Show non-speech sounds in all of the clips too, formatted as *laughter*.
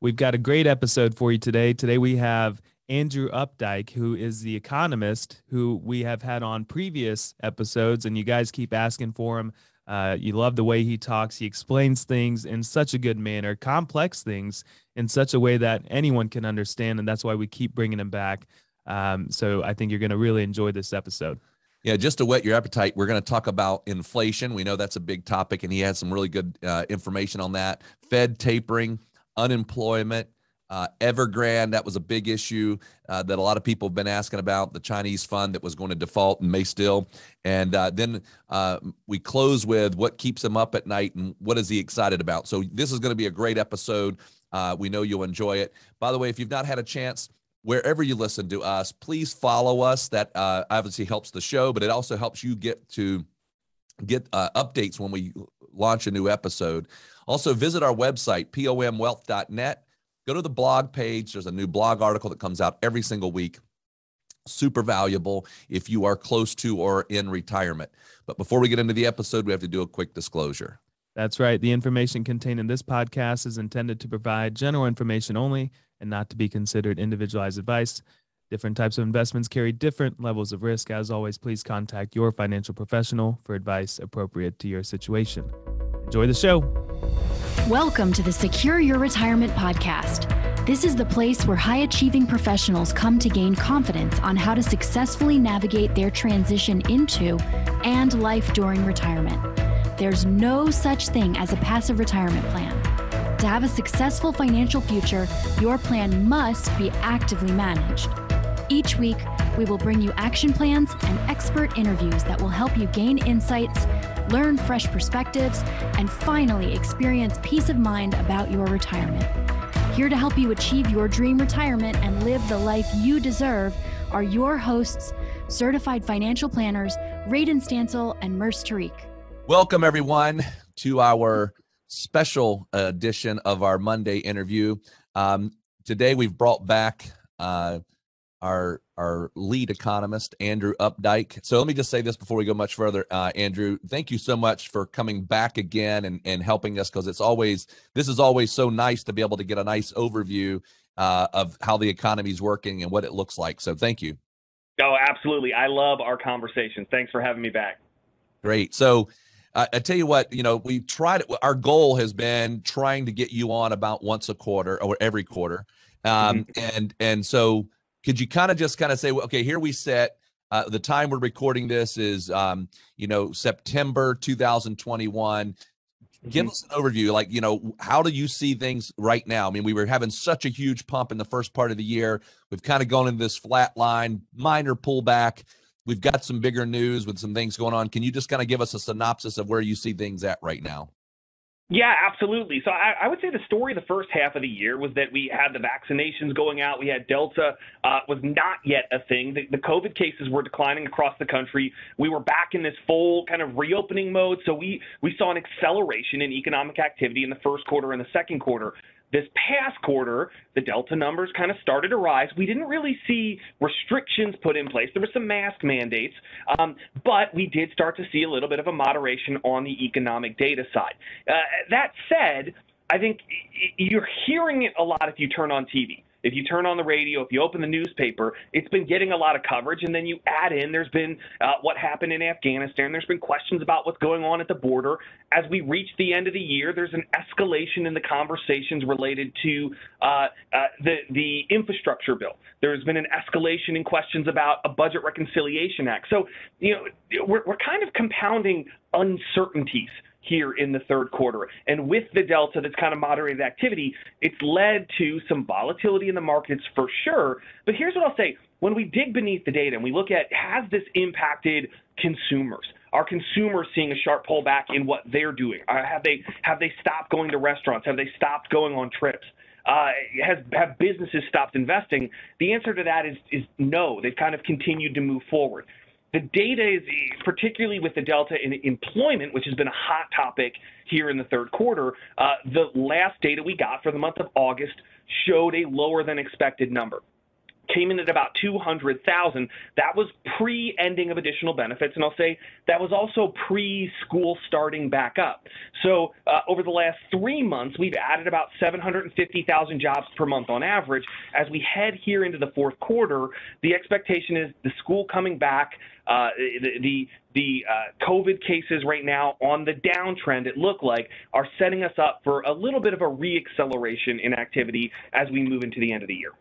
We've got a great episode for you today. Today we have Andrew Opdyke, who is the economist who we have had on previous episodes, and you guys keep asking for him. Uh, you love the way he talks. He explains things in such a good manner, complex things in such a way that anyone can understand. And that's why we keep bringing him back. Um, so I think you're going to really enjoy this episode. Yeah, just to whet your appetite, we're going to talk about inflation. We know that's a big topic, and he has some really good uh, information on that. Fed tapering, unemployment, uh, Evergrande, that was a big issue uh, that a lot of people have been asking about. The Chinese fund that was going to default and may still. And uh, then uh, we close with what keeps him up at night and what is he excited about. So this is going to be a great episode. Uh, we know you'll enjoy it. By the way, if you've not had a chance, wherever you listen to us, please follow us. That uh, obviously helps the show, but it also helps you get to get updates when we launch a new episode. Also, visit our website, pomwealth.net. Go to the blog page. There's a new blog article that comes out every single week. Super valuable if you are close to or in retirement. But before we get into the episode, we have to do a quick disclosure. That's right. The information contained in this podcast is intended to provide general information only and not to be considered individualized advice. Different types of investments carry different levels of risk. As always, please contact your financial professional for advice appropriate to your situation. Enjoy the show. Welcome to the Secure Your Retirement Podcast. This is the place where high achieving professionals come to gain confidence on how to successfully navigate their transition into and life during retirement. There's no such thing as a passive retirement plan. To have a successful financial future, your plan must be actively managed. Each week, we will bring you action plans and expert interviews that will help you gain insights learn fresh perspectives, and finally experience peace of mind about your retirement. Here to help you achieve your dream retirement and live the life you deserve are your hosts, certified financial planners, Radon Stancil and Murs Tariq. Welcome, everyone, to our special edition of our Monday interview. Um, today, we've brought back uh, our our lead economist Andrew Opdyke. So let me just say this before we go much further, uh, Andrew. Thank you so much for coming back again and and helping us because it's always this is always so nice to be able to get a nice overview uh, of how the economy is working and what it looks like. So thank you. Oh, absolutely. I love our conversation. Thanks for having me back. Great. So. Uh, I tell you what, you know, we tried. Our goal has been trying to get you on about once a quarter or every quarter, um, mm-hmm. and and so could you kind of just kind of say, okay, here we set. Uh, the time we're recording this is, um, you know, September 2021. Give mm-hmm. us an overview, like you know, how do you see things right now? I mean, we were having such a huge pump in the first part of the year. We've kind of gone into this flat line, minor pullback. We've got some bigger news with some things going on. Can you just kind of give us a synopsis of where you see things at right now? Yeah, absolutely. So I, I, would say the story the first half of the year was that we had the vaccinations going out. We had Delta uh, was not yet a thing. The, the, COVID cases were declining across the country. We were back in this full kind of reopening mode. So we we saw an acceleration in economic activity in the first quarter and the second quarter. This past quarter, the Delta numbers kind of started to rise. We didn't really see restrictions put in place. There were some mask mandates, um, but we did start to see a little bit of a moderation on the economic data side. Uh, that said, I think you're hearing it a lot if you turn on TV. If you turn on the radio, if you open the newspaper, it's been getting a lot of coverage. And then you add in there's been uh, what happened in Afghanistan. There's been questions about what's going on at the border. As we reach the end of the year, there's an escalation in the conversations related to uh, uh, the, the infrastructure bill. There's been an escalation in questions about a budget reconciliation act. So, you know, we're, we're kind of compounding uncertainties here in the third quarter. And with the delta that's kind of moderated activity, it's led to some volatility in the markets for sure. But here's what I'll say when we dig beneath the data and we look at has this impacted consumers? Are consumers seeing a sharp pullback in what they're doing? Uh, have they have they stopped going to restaurants? Have they stopped going on trips? Uh, has have businesses stopped investing? The answer to that is is no. They've kind of continued to move forward. The data is particularly with the delta in employment, which has been a hot topic here in the third quarter. Uh, the last data we got for the month of August showed a lower than expected number. Came in at about 200,000. That was pre-ending of additional benefits, and I'll say that was also pre-school starting back up. So uh, over the last three months, we've added about 750,000 jobs per month on average. As we head here into the fourth quarter, the expectation is the school coming back. Uh, the the, the uh, COVID cases right now on the downtrend, it looked like, are setting us up for a little bit of a reacceleration in activity as we move into the end of the year.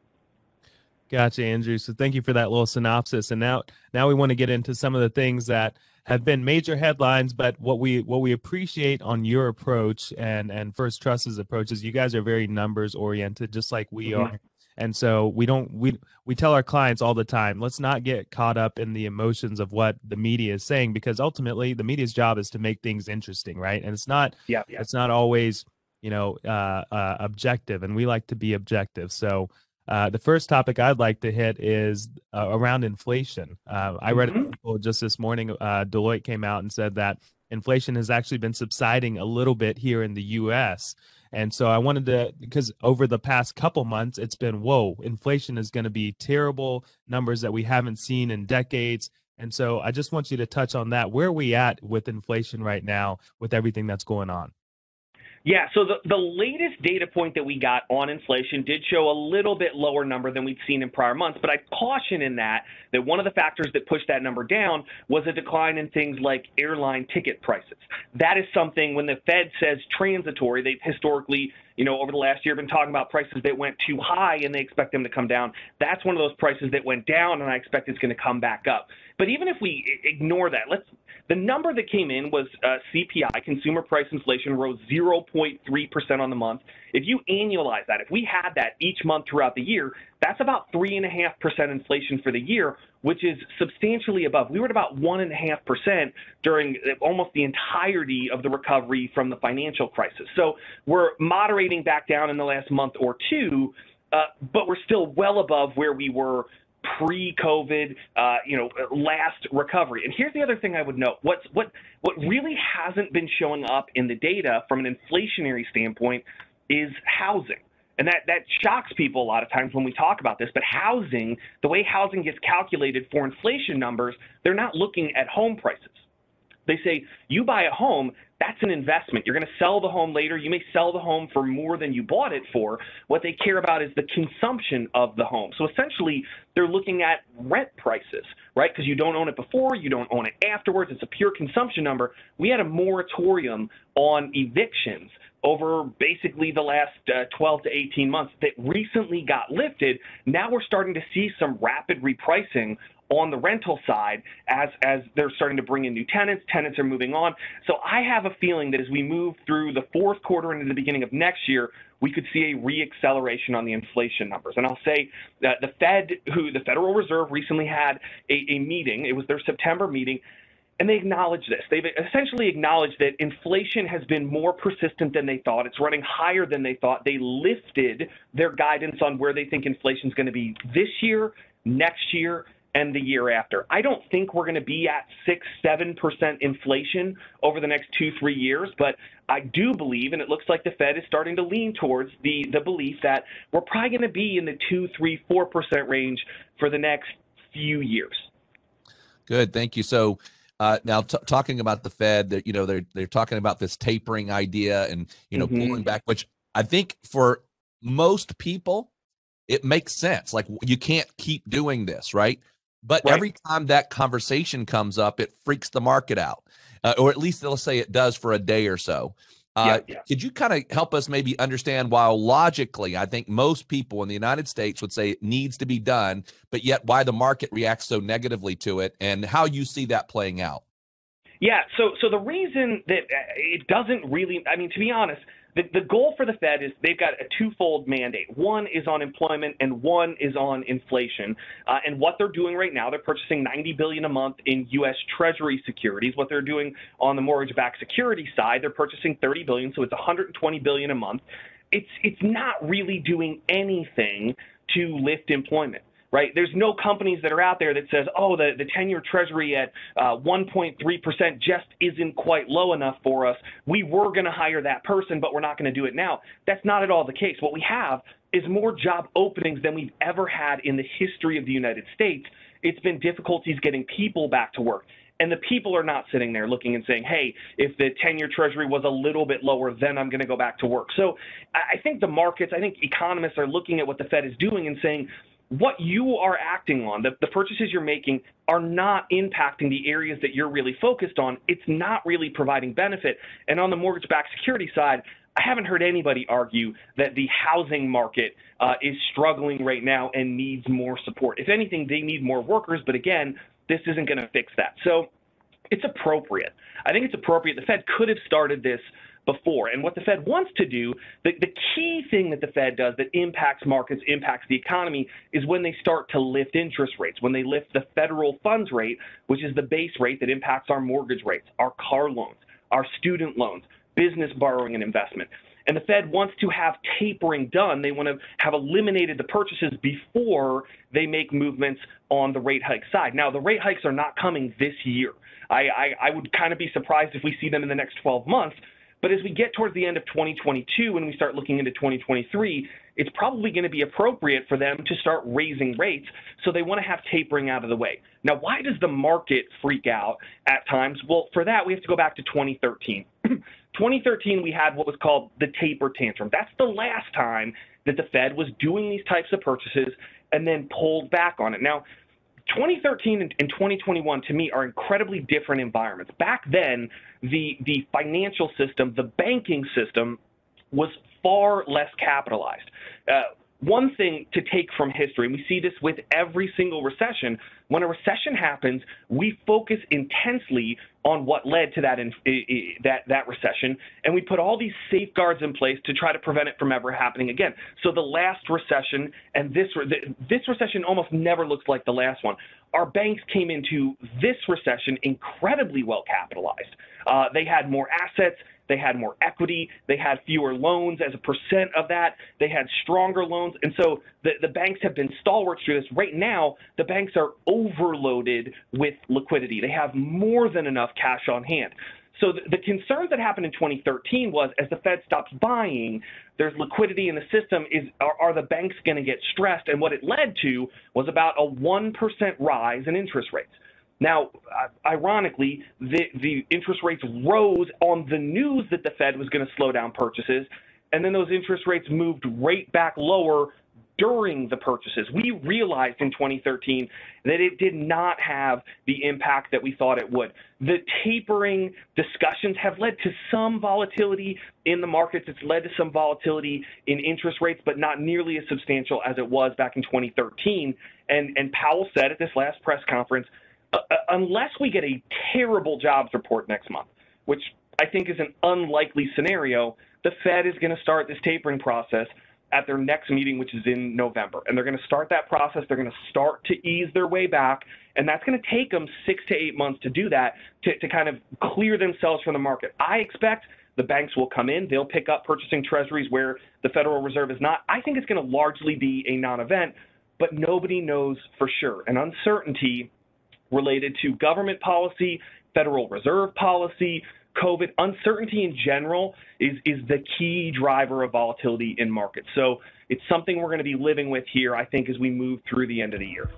Gotcha, Andrew. So thank you for that little synopsis. And now, now we want to get into some of the things that have been major headlines, but what we what we appreciate on your approach and and First Trust's approach is you guys are very numbers oriented, just like we mm-hmm. are. And so we don't we we tell our clients all the time, let's not get caught up in the emotions of what the media is saying because ultimately the media's job is to make things interesting, right? And it's not yeah, yeah. it's not always you know uh, uh, objective, and we like to be objective. So uh, the first topic I'd like to hit is uh, around inflation. Uh, I read mm-hmm. just this morning. Uh, Deloitte came out and said that inflation has actually been subsiding a little bit here in the U.S. And so I wanted to, because over the past couple months, it's been whoa, inflation is going to be terrible numbers that we haven't seen in decades. And so I just want you to touch on that. Where are we at with inflation right now, with everything that's going on? Yeah, so the, the latest data point that we got on inflation did show a little bit lower number than we'd seen in prior months, but I caution in that that one of the factors that pushed that number down was a decline in things like airline ticket prices. That is something when the Fed says transitory, they've historically you know, over the last year, been talking about prices that went too high and they expect them to come down. That's one of those prices that went down, and I expect it's going to come back up. But even if we ignore that, let's the number that came in was uh, CPI, consumer price inflation, rose 0.3% on the month. If you annualize that, if we had that each month throughout the year, that's about 3.5% inflation for the year, which is substantially above. We were at about 1.5% during almost the entirety of the recovery from the financial crisis. So we're moderating back down in the last month or two, uh, but we're still well above where we were pre-COVID, uh, you know, last recovery. And here's the other thing I would note: what's what what really hasn't been showing up in the data from an inflationary standpoint is housing. And that, that shocks people a lot of times when we talk about this. But housing, the way housing gets calculated for inflation numbers, they're not looking at home prices. They say you buy a home, that's an investment. You're going to sell the home later. You may sell the home for more than you bought it for. What they care about is the consumption of the home. So essentially, they're looking at rent prices, right? Because you don't own it before, you don't own it afterwards. It's a pure consumption number. We had a moratorium on evictions over basically the last uh, 12 to 18 months that recently got lifted. Now we're starting to see some rapid repricing on the rental side as as they're starting to bring in new tenants. Tenants are moving on. So I have a feeling that as we move through the fourth quarter into the beginning of next year, we could see a reacceleration on the inflation numbers. And I'll say that the Fed, who the Federal Reserve recently had a, a meeting, it was their September meeting, and they acknowledge this. They've essentially acknowledged that inflation has been more persistent than they thought. It's running higher than they thought. They lifted their guidance on where they think inflation is going to be this year, next year, and the year after. I don't think we're going to be at six, seven percent inflation over the next two, three years, but I do believe, and it looks like the Fed is starting to lean towards the the belief that we're probably going to be in the two, three, four percent range for the next few years. Good, thank you. So. Uh, now, t- talking about the Fed, that you know they're they're talking about this tapering idea and you know mm-hmm. pulling back, which I think for most people it makes sense. Like you can't keep doing this, right? But right. every time that conversation comes up, it freaks the market out, uh, or at least they'll say it does for a day or so. Uh, yeah, yeah. Could you kind of help us maybe understand why logically, I think most people in the United States would say it needs to be done, but yet why the market reacts so negatively to it and how you see that playing out? Yeah, so so the reason that uh, it doesn't really, I mean, to be honest, the, the goal for the Fed is they've got a twofold mandate. One is on employment, and one is on inflation. Uh, and what they're doing right now, they're purchasing 90 billion a month in U.S. Treasury securities. What they're doing on the mortgage-backed security side, they're purchasing 30 billion, so it's 120 billion a month. It's it's not really doing anything to lift employment right? There's no companies that are out there that says, oh, the, the 10-year treasury at uh, 1.3% just isn't quite low enough for us. We were going to hire that person, but we're not going to do it now. That's not at all the case. What we have is more job openings than we've ever had in the history of the United States. It's been difficulties getting people back to work. And the people are not sitting there looking and saying, hey, if the 10 year treasury was a little bit lower, then I'm going to go back to work. So I think the markets, I think economists are looking at what the Fed is doing and saying, what you are acting on, the, the purchases you're making, are not impacting the areas that you're really focused on. It's not really providing benefit. And on the mortgage backed security side, I haven't heard anybody argue that the housing market uh, is struggling right now and needs more support. If anything, they need more workers, but again, this isn't going to fix that. So it's appropriate. I think it's appropriate. The Fed could have started this before. And what the Fed wants to do, the, the key thing that the Fed does that impacts markets, impacts the economy, is when they start to lift interest rates, when they lift the federal funds rate, which is the base rate that impacts our mortgage rates, our car loans, our student loans, business borrowing and investment. And the Fed wants to have tapering done. They want to have eliminated the purchases before they make movements on the rate hike side. Now, the rate hikes are not coming this year. I, I, I would kind of be surprised if we see them in the next 12 months. But as we get towards the end of 2022 and we start looking into 2023, it's probably going to be appropriate for them to start raising rates. So they want to have tapering out of the way. Now, why does the market freak out at times? Well, for that, we have to go back to 2013. *clears throat* 2013, we had what was called the taper tantrum. That's the last time that the Fed was doing these types of purchases and then pulled back on it. Now, 2013 and 2021 to me are incredibly different environments. Back then, the the financial system, the banking system, was far less capitalized. Uh, one thing to take from history, and we see this with every single recession, when a recession happens, we focus intensely on what led to that, in, that, that recession, and we put all these safeguards in place to try to prevent it from ever happening again. So the last recession and this, this recession almost never looks like the last one. Our banks came into this recession incredibly well capitalized. Uh, they had more assets they had more equity. They had fewer loans as a percent of that. They had stronger loans. And so the, the banks have been stalwarts through this. Right now, the banks are overloaded with liquidity. They have more than enough cash on hand. So the, the concerns that happened in 2013 was as the Fed stops buying, there's liquidity in the system. Is are, are the banks going to get stressed? And what it led to was about a one percent rise in interest rates. Now, uh, ironically, the, the interest rates rose on the news that the Fed was going to slow down purchases, and then those interest rates moved right back lower during the purchases. We realized in 2013 that it did not have the impact that we thought it would. The tapering discussions have led to some volatility in the markets. It's led to some volatility in interest rates, but not nearly as substantial as it was back in 2013. And, and Powell said at this last press conference uh, unless we get a terrible jobs report next month, which I think is an unlikely scenario, the Fed is going to start this tapering process at their next meeting, which is in November. And they're going to start that process. They're going to start to ease their way back. And that's going to take them six to eight months to do that, to, to kind of clear themselves from the market. I expect the banks will come in. They'll pick up purchasing treasuries where the Federal Reserve is not. I think it's going to largely be a non event, but nobody knows for sure. And uncertainty related to government policy, Federal Reserve policy, COVID, uncertainty in general is, is the key driver of volatility in markets. So it's something we're going to be living with here, I think, as we move through the end of the year.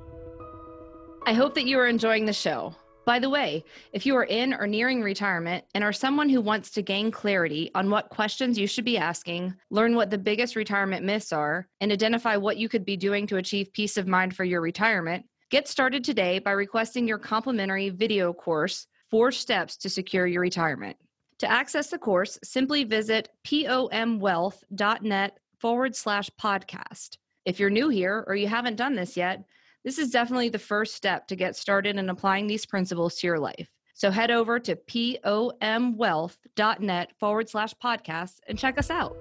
I hope that you are enjoying the show. By the way, if you are in or nearing retirement and are someone who wants to gain clarity on what questions you should be asking, learn what the biggest retirement myths are, and identify what you could be doing to achieve peace of mind for your retirement, Get started today by requesting your complimentary video course, Four Steps to Secure Your Retirement. To access the course, simply visit pomwealth.net forward slash podcast. If you're new here or you haven't done this yet, this is definitely the first step to get started in applying these principles to your life. So head over to pomwealth.net forward slash podcast and check us out.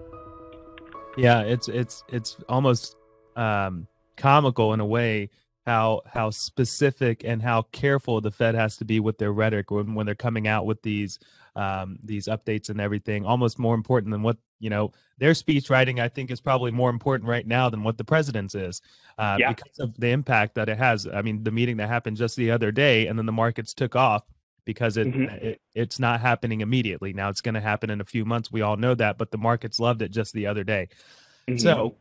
Yeah, it's it's it's almost um, comical in a way how how specific and how careful the Fed has to be with their rhetoric when, when they're coming out with these um, these updates and everything. Almost more important than what you know, their speech writing, I think, is probably more important right now than what the president's is uh, yeah. because of the impact that it has. I mean, the meeting that happened just the other day, and then the markets took off because it, mm-hmm. it it's not happening immediately. Now it's going to happen in a few months. We all know that, but the markets loved it just the other day. Mm-hmm. So,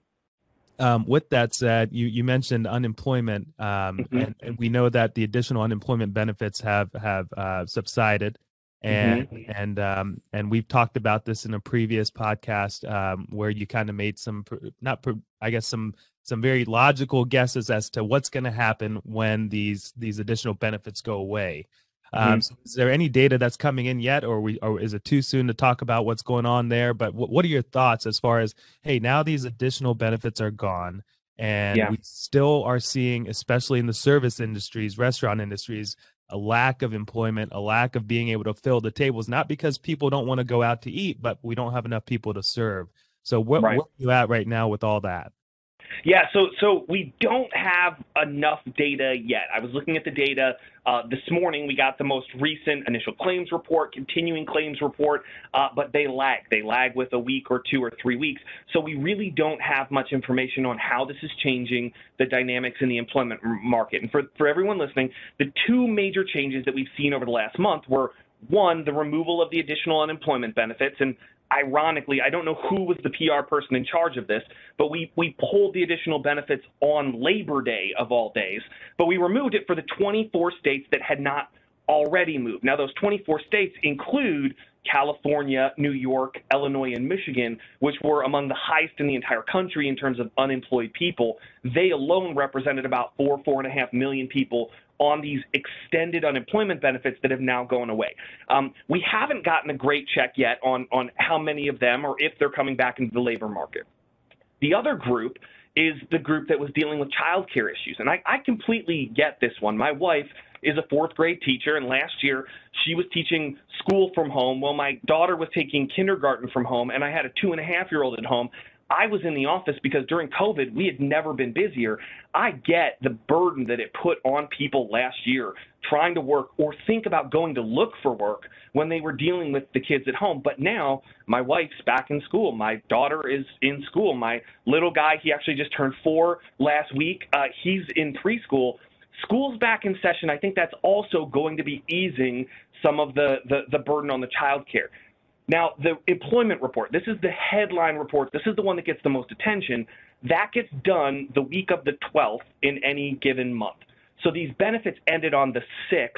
um, with that said, you you mentioned unemployment, um, mm-hmm. and, and, we know that the additional unemployment benefits have have uh, subsided and mm-hmm. and um, and we've talked about this in a previous podcast um, where you kind of made some not I guess some some very logical guesses as to what's going to happen when these these additional benefits go away. Um, mm-hmm. so is there any data that's coming in yet, or we or is it too soon to talk about what's going on there? But w- what are your thoughts as far as hey, now these additional benefits are gone, and yeah. we still are seeing, especially in the service industries, restaurant industries, a lack of employment, a lack of being able to fill the tables, not because people don't want to go out to eat, but we don't have enough people to serve. So what, right. where are you at right now with all that? Yeah, so so we don't have enough data yet. I was looking at the data uh, this morning. We got the most recent initial claims report, continuing claims report, uh, but they lag. They lag with a week or two or three weeks. So we really don't have much information on how this is changing the dynamics in the employment market. And for for everyone listening, the two major changes that we've seen over the last month were one, the removal of the additional unemployment benefits, and ironically, I don't know who was the PR person in charge of this, but we, we pulled the additional benefits on Labor Day of all days, but we removed it for the 24 states that had not already moved. Now, those 24 states include California, New York, Illinois, and Michigan, which were among the highest in the entire country in terms of unemployed people. They alone represented about four, four and a half million people on these extended unemployment benefits that have now gone away. Um, we haven't gotten a great check yet on, on how many of them or if they're coming back into the labor market. The other group is the group that was dealing with childcare issues. And I, I completely get this one. My wife is a fourth grade teacher, and last year she was teaching school from home while my daughter was taking kindergarten from home, and I had a two and a half year old at home. I was in the office because during COVID, we had never been busier. I get the burden that it put on people last year trying to work or think about going to look for work when they were dealing with the kids at home. But now my wife's back in school. My daughter is in school. My little guy, he actually just turned four last week. Uh, he's in preschool. School's back in session. I think that's also going to be easing some of the, the, the burden on the child care. Now, the employment report, this is the headline report. This is the one that gets the most attention. That gets done the week of the 12th in any given month. So these benefits ended on the 6th.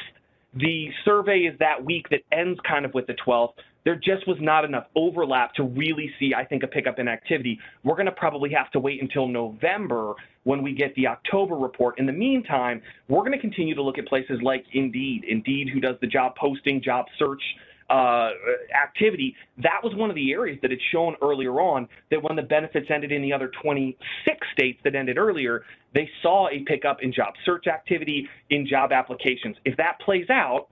The survey is that week that ends kind of with the 12th. There just was not enough overlap to really see, I think, a pickup in activity. We're going to probably have to wait until November when we get the October report. In the meantime, we're going to continue to look at places like Indeed, Indeed, who does the job posting, job search uh, activity, that was one of the areas that had shown earlier on that when the benefits ended in the other 26 states that ended earlier, they saw a pickup in job search activity, in job applications. If that plays out,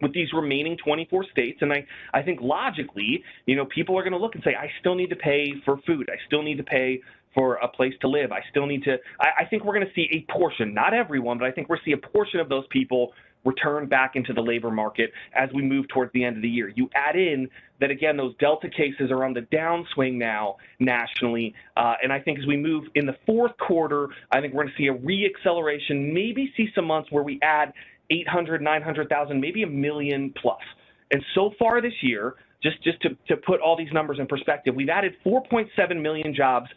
with these remaining 24 states. And I, I think logically, you know, people are going to look and say, I still need to pay for food. I still need to pay for a place to live. I still need to. I, I think we're going to see a portion, not everyone, but I think we're see a portion of those people return back into the labor market as we move towards the end of the year. You add in that again, those Delta cases are on the downswing now nationally, uh, and I think as we move in the fourth quarter, I think we're going to see a reacceleration. Maybe see some months where we add 800, 900,000, maybe a million plus. And so far this year, just just to, to put all these numbers in perspective, we've added 4.7 million jobs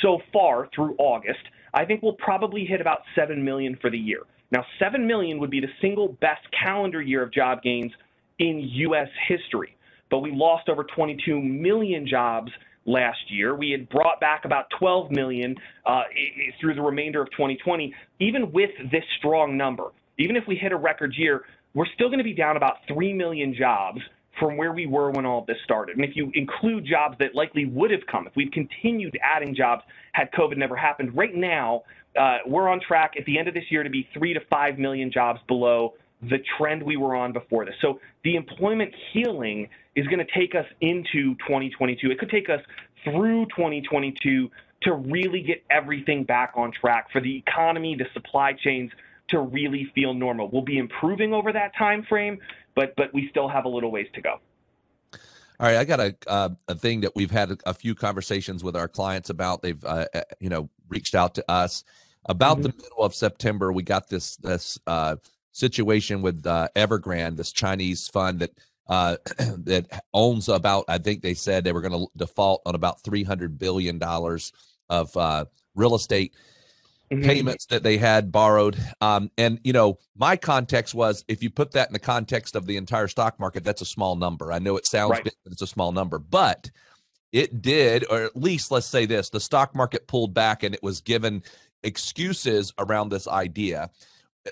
so far through August. I think we'll probably hit about 7 million for the year. Now, 7 million would be the single best calendar year of job gains in U.S. history, but we lost over 22 million jobs last year. We had brought back about 12 million uh, through the remainder of 2020. Even with this strong number, even if we hit a record year, we're still going to be down about 3 million jobs from where we were when all of this started. And if you include jobs that likely would have come, if we've continued adding jobs had COVID never happened, right now uh, we're on track at the end of this year to be three to five million jobs below the trend we were on before this. So the employment healing is going to take us into 2022. It could take us through 2022 to really get everything back on track for the economy, the supply chains to really feel normal. We'll be improving over that time frame, but but we still have a little ways to go. All right, I got a uh, a thing that we've had a, a, few conversations with our clients about. They've uh, uh you know reached out to us about mm-hmm. the middle of September. We got this this uh, situation with uh, Evergrande, this Chinese fund that uh, *clears throat* that owns about. I think they said they were going to default on about three hundred billion dollars of uh, real estate mm-hmm. payments that they had borrowed. Um, and you know, my context was if you put that in the context of the entire stock market, that's a small number. I know it sounds right. big, but it's a small number, but it did, or at least let's say this: the stock market pulled back, and it was given excuses around this idea.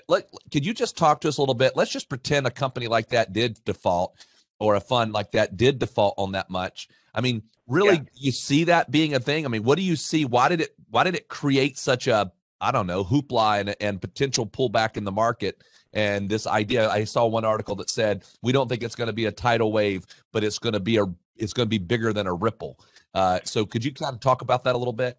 Let, could you just talk to us a little bit? Let's just pretend a company like that did default or a fund like that did default on that much. I mean, really, yeah. you see that being a thing? I mean, what do you see? Why did it? Why did it create such a I don't know, hoopla and, and potential pullback in the market. And this idea, I saw one article that said we don't think it's going to be a tidal wave, but it's going to be a it's going to be bigger than a ripple. Uh, so could you kind of talk about that a little bit?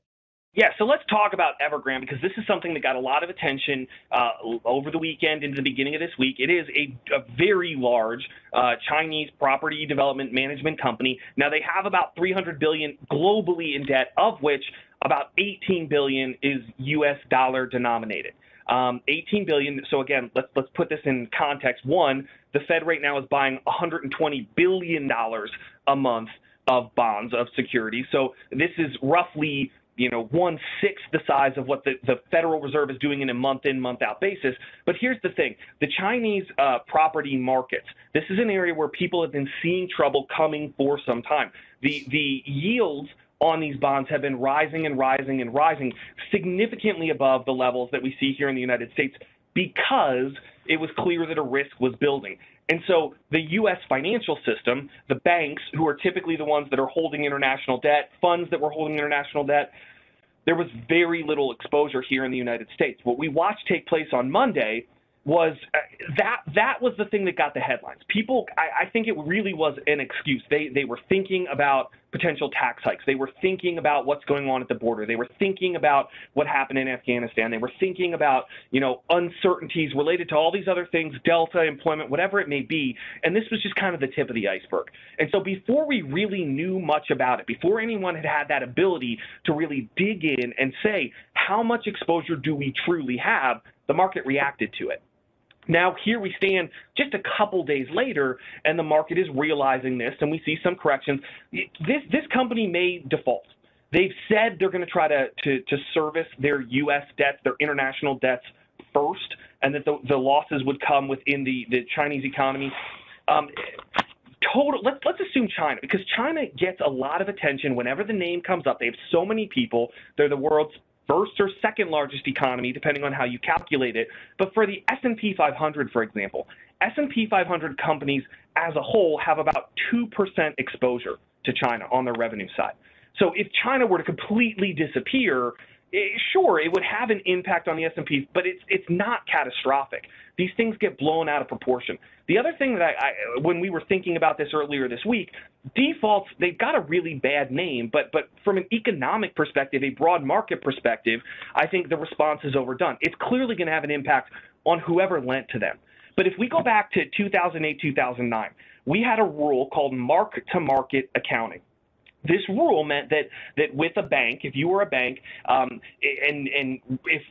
Yeah, so let's talk about Evergrande because this is something that got a lot of attention uh, over the weekend into the beginning of this week. It is a, a very large uh, Chinese property development management company. Now they have about 300 billion globally in debt, of which about 18 billion is U.S. dollar denominated. Um, 18 billion. So again, let's let's put this in context. One, the Fed right now is buying 120 billion dollars a month of bonds of securities. So this is roughly you know one sixth the size of what the, the Federal Reserve is doing in a month in month out basis. But here's the thing: the Chinese uh, property markets. This is an area where people have been seeing trouble coming for some time. The the yields on these bonds have been rising and rising and rising significantly above the levels that we see here in the United States because it was clear that a risk was building. And so the U.S. financial system, the banks, who are typically the ones that are holding international debt, funds that were holding international debt, there was very little exposure here in the United States. What we watched take place on Monday was uh, that that was the thing that got the headlines. People, I, I think it really was an excuse. They they were thinking about potential tax hikes. They were thinking about what's going on at the border. They were thinking about what happened in Afghanistan. They were thinking about you know uncertainties related to all these other things, Delta, employment, whatever it may be. And this was just kind of the tip of the iceberg. And so before we really knew much about it, before anyone had had that ability to really dig in and say how much exposure do we truly have, the market reacted to it. Now, here we stand just a couple days later, and the market is realizing this, and we see some corrections. This, this company may default. They've said they're going to try to, to, to service their U.S. debts, their international debts first, and that the, the losses would come within the, the Chinese economy. Um, total let's let's assume China because China gets a lot of attention whenever the name comes up. They have so many people. They're the world's first or second largest economy, depending on how you calculate it. But for the S&P 500, for example, S&P 500 companies as a whole have about 2% exposure to China on their revenue side. So if China were to completely disappear, it, sure, it would have an impact on the S&P, but it's it's not catastrophic. These things get blown out of proportion. The other thing that I, I when we were thinking about this earlier this week, defaults they've got a really bad name, but but from an economic perspective, a broad market perspective, I think the response is overdone. It's clearly going to have an impact on whoever lent to them. But if we go back to 2008, 2009, we had a rule called mark to market accounting. This rule meant that that with a bank, if you were a bank, um, and and if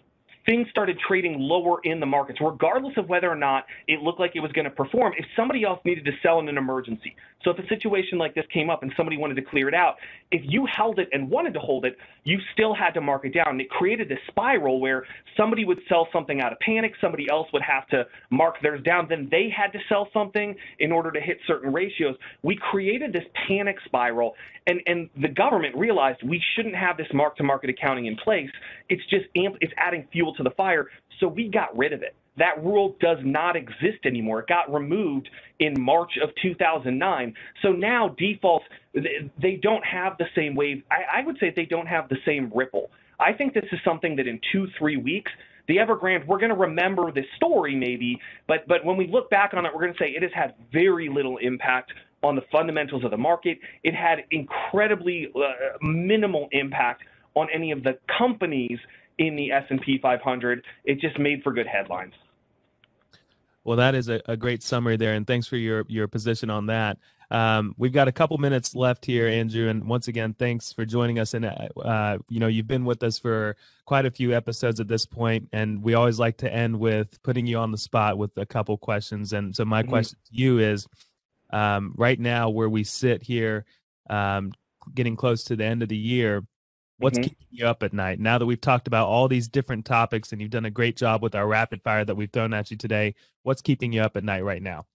things started trading lower in the markets, regardless of whether or not it looked like it was going to perform. If somebody else needed to sell in an emergency, so if a situation like this came up and somebody wanted to clear it out, if you held it and wanted to hold it, you still had to mark it down. it created this spiral where somebody would sell something out of panic, somebody else would have to mark theirs down, then they had to sell something in order to hit certain ratios. We created this panic spiral, and, and the government realized we shouldn't have this mark to market accounting in place. It's just amp- it's adding fuel to the fire. So we got rid of it. That rule does not exist anymore. It got removed in March of 2009. So now defaults, they don't have the same wave. I, I would say they don't have the same ripple. I think this is something that in two, three weeks, the Evergrande, we're going to remember this story maybe, but but when we look back on it, we're going to say it has had very little impact on the fundamentals of the market. It had incredibly uh, minimal impact on any of the companies in the S&P 500. It just made for good headlines. Well, that is a, a great summary there, and thanks for your your position on that. Um, we've got a couple minutes left here, Andrew, and once again, thanks for joining us. And uh, uh, you know, you've been with us for quite a few episodes at this point, and we always like to end with putting you on the spot with a couple questions. And so, my mm-hmm. question to you is, um, right now, where we sit here, um, getting close to the end of the year, what's mm-hmm. keeping you up at night? Now that we've talked about all these different topics, and you've done a great job with our rapid fire that we've thrown at you today, what's keeping you up at night right now?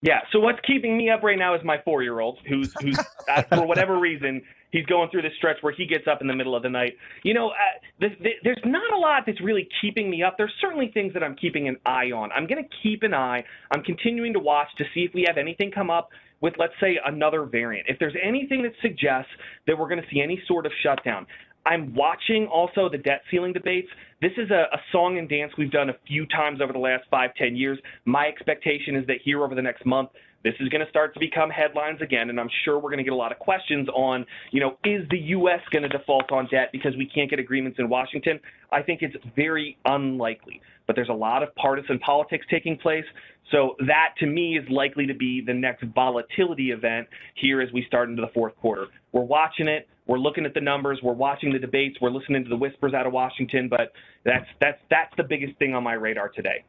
Yeah. So what's keeping me up right now is my four year old, who's who's uh, for whatever *laughs* reason he's going through this stretch where he gets up in the middle of the night. You know, uh, there's not a lot that's really keeping me up. There's certainly things that I'm keeping an eye on. I'm going to keep an eye. I'm continuing to watch to see if we have anything come up with, let's say, another variant. If there's anything that suggests that we're going to see any sort of shutdown, I'm watching also the debt ceiling debates. This is a, a, song and dance we've done a few times over the last five, ten years. My expectation is that here over the next month, this is going to start to become headlines again, and I'm sure we're going to get a lot of questions on, you know, is the U.S. going to default on debt because we can't get agreements in Washington? I think it's very unlikely, but there's a lot of partisan politics taking place. So that to me is likely to be the next volatility event here as we start into the fourth quarter. We're watching it. We're looking at the numbers. We're watching the debates. We're listening to the whispers out of Washington. But that's that's that's the biggest thing on my radar today.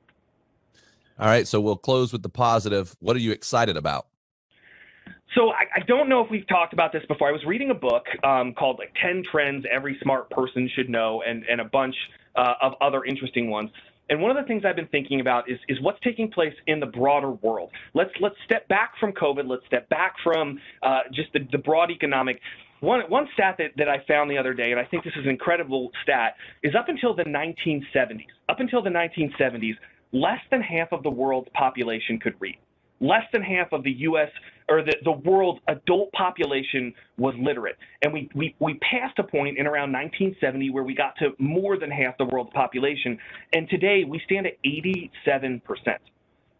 All right, so we'll close with the positive. What are you excited about? So I, I, don't know if we've talked about this before. I was reading a book um, called like 10 Trends Every Smart Person Should Know and, and a bunch uh, of other interesting ones. And one of the things I've been thinking about is, is what's taking place in the broader world. Let's let's step back from COVID. Let's step back from uh, just the, the broad economic one, one stat that, that I found the other day, and I think this is an incredible stat, is up until the 1970s, up until the 1970s, less than half of the world's population could read. Less than half of the U.S. or the, the world's adult population was literate. And we, we, we passed a point in around 1970 where we got to more than half the world's population. And today we stand at 87 percent.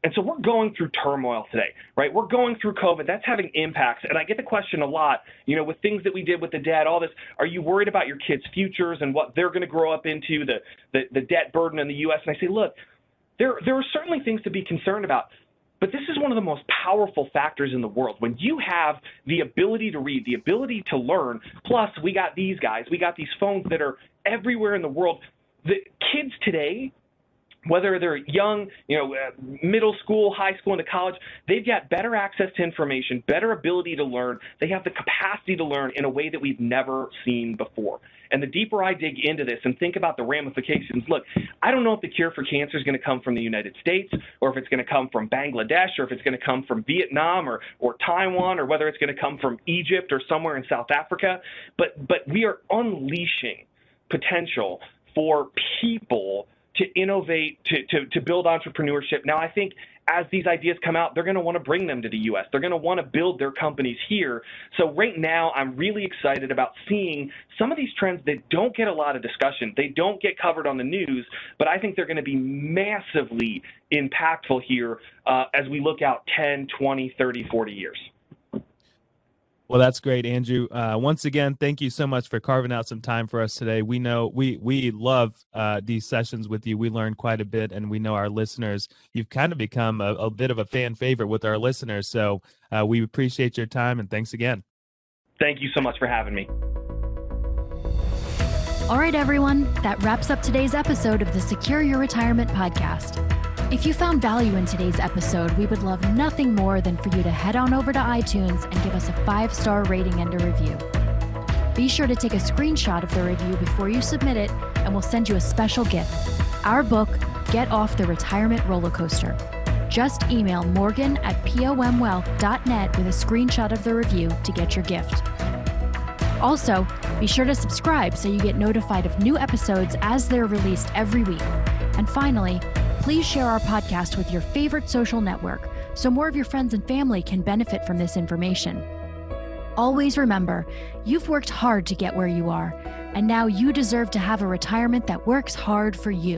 And so we're going through turmoil today, right? We're going through COVID. That's having impacts. And I get the question a lot, you know, with things that we did with the debt, all this, are you worried about your kids' futures and what they're going to grow up into, the, the, the debt burden in the U.S.? And I say, look, there, there are certainly things to be concerned about. But this is one of the most powerful factors in the world. When you have the ability to read, the ability to learn, plus we got these guys, we got these phones that are everywhere in the world. The kids today whether they're young, you know, uh, middle school, high school, into college, they've got better access to information, better ability to learn. They have the capacity to learn in a way that we've never seen before. And the deeper I dig into this and think about the ramifications, look, I don't know if the cure for cancer is going to come from the United States or if it's going to come from Bangladesh or if it's going to come from Vietnam or, or Taiwan or whether it's going to come from Egypt or somewhere in South Africa. But, but we are unleashing potential for people to innovate, to, to, to build entrepreneurship. Now, I think as these ideas come out, they're going to want to bring them to the U.S. They're going to want to build their companies here. So right now, I'm really excited about seeing some of these trends that don't get a lot of discussion. They don't get covered on the news, but I think they're going to be massively impactful here uh, as we look out 10, 20, 30, 40 years. Well, that's great, Andrew. Uh, once again, thank you so much for carving out some time for us today. We know we we love uh, these sessions with you. We learn quite a bit, and we know our listeners. You've kind of become a, a bit of a fan favorite with our listeners. So uh, we appreciate your time, and thanks again. Thank you so much for having me. All right, everyone. That wraps up today's episode of the Secure Your Retirement podcast. If you found value in today's episode, we would love nothing more than for you to head on over to iTunes and give us a five star rating and a review. Be sure to take a screenshot of the review before you submit it, and we'll send you a special gift our book, Get Off the Retirement Roller Coaster. Just email morgan at pomwealth.net with a screenshot of the review to get your gift. Also, be sure to subscribe so you get notified of new episodes as they're released every week. And finally, Please share our podcast with your favorite social network so more of your friends and family can benefit from this information. Always remember, you've worked hard to get where you are, and now you deserve to have a retirement that works hard for you.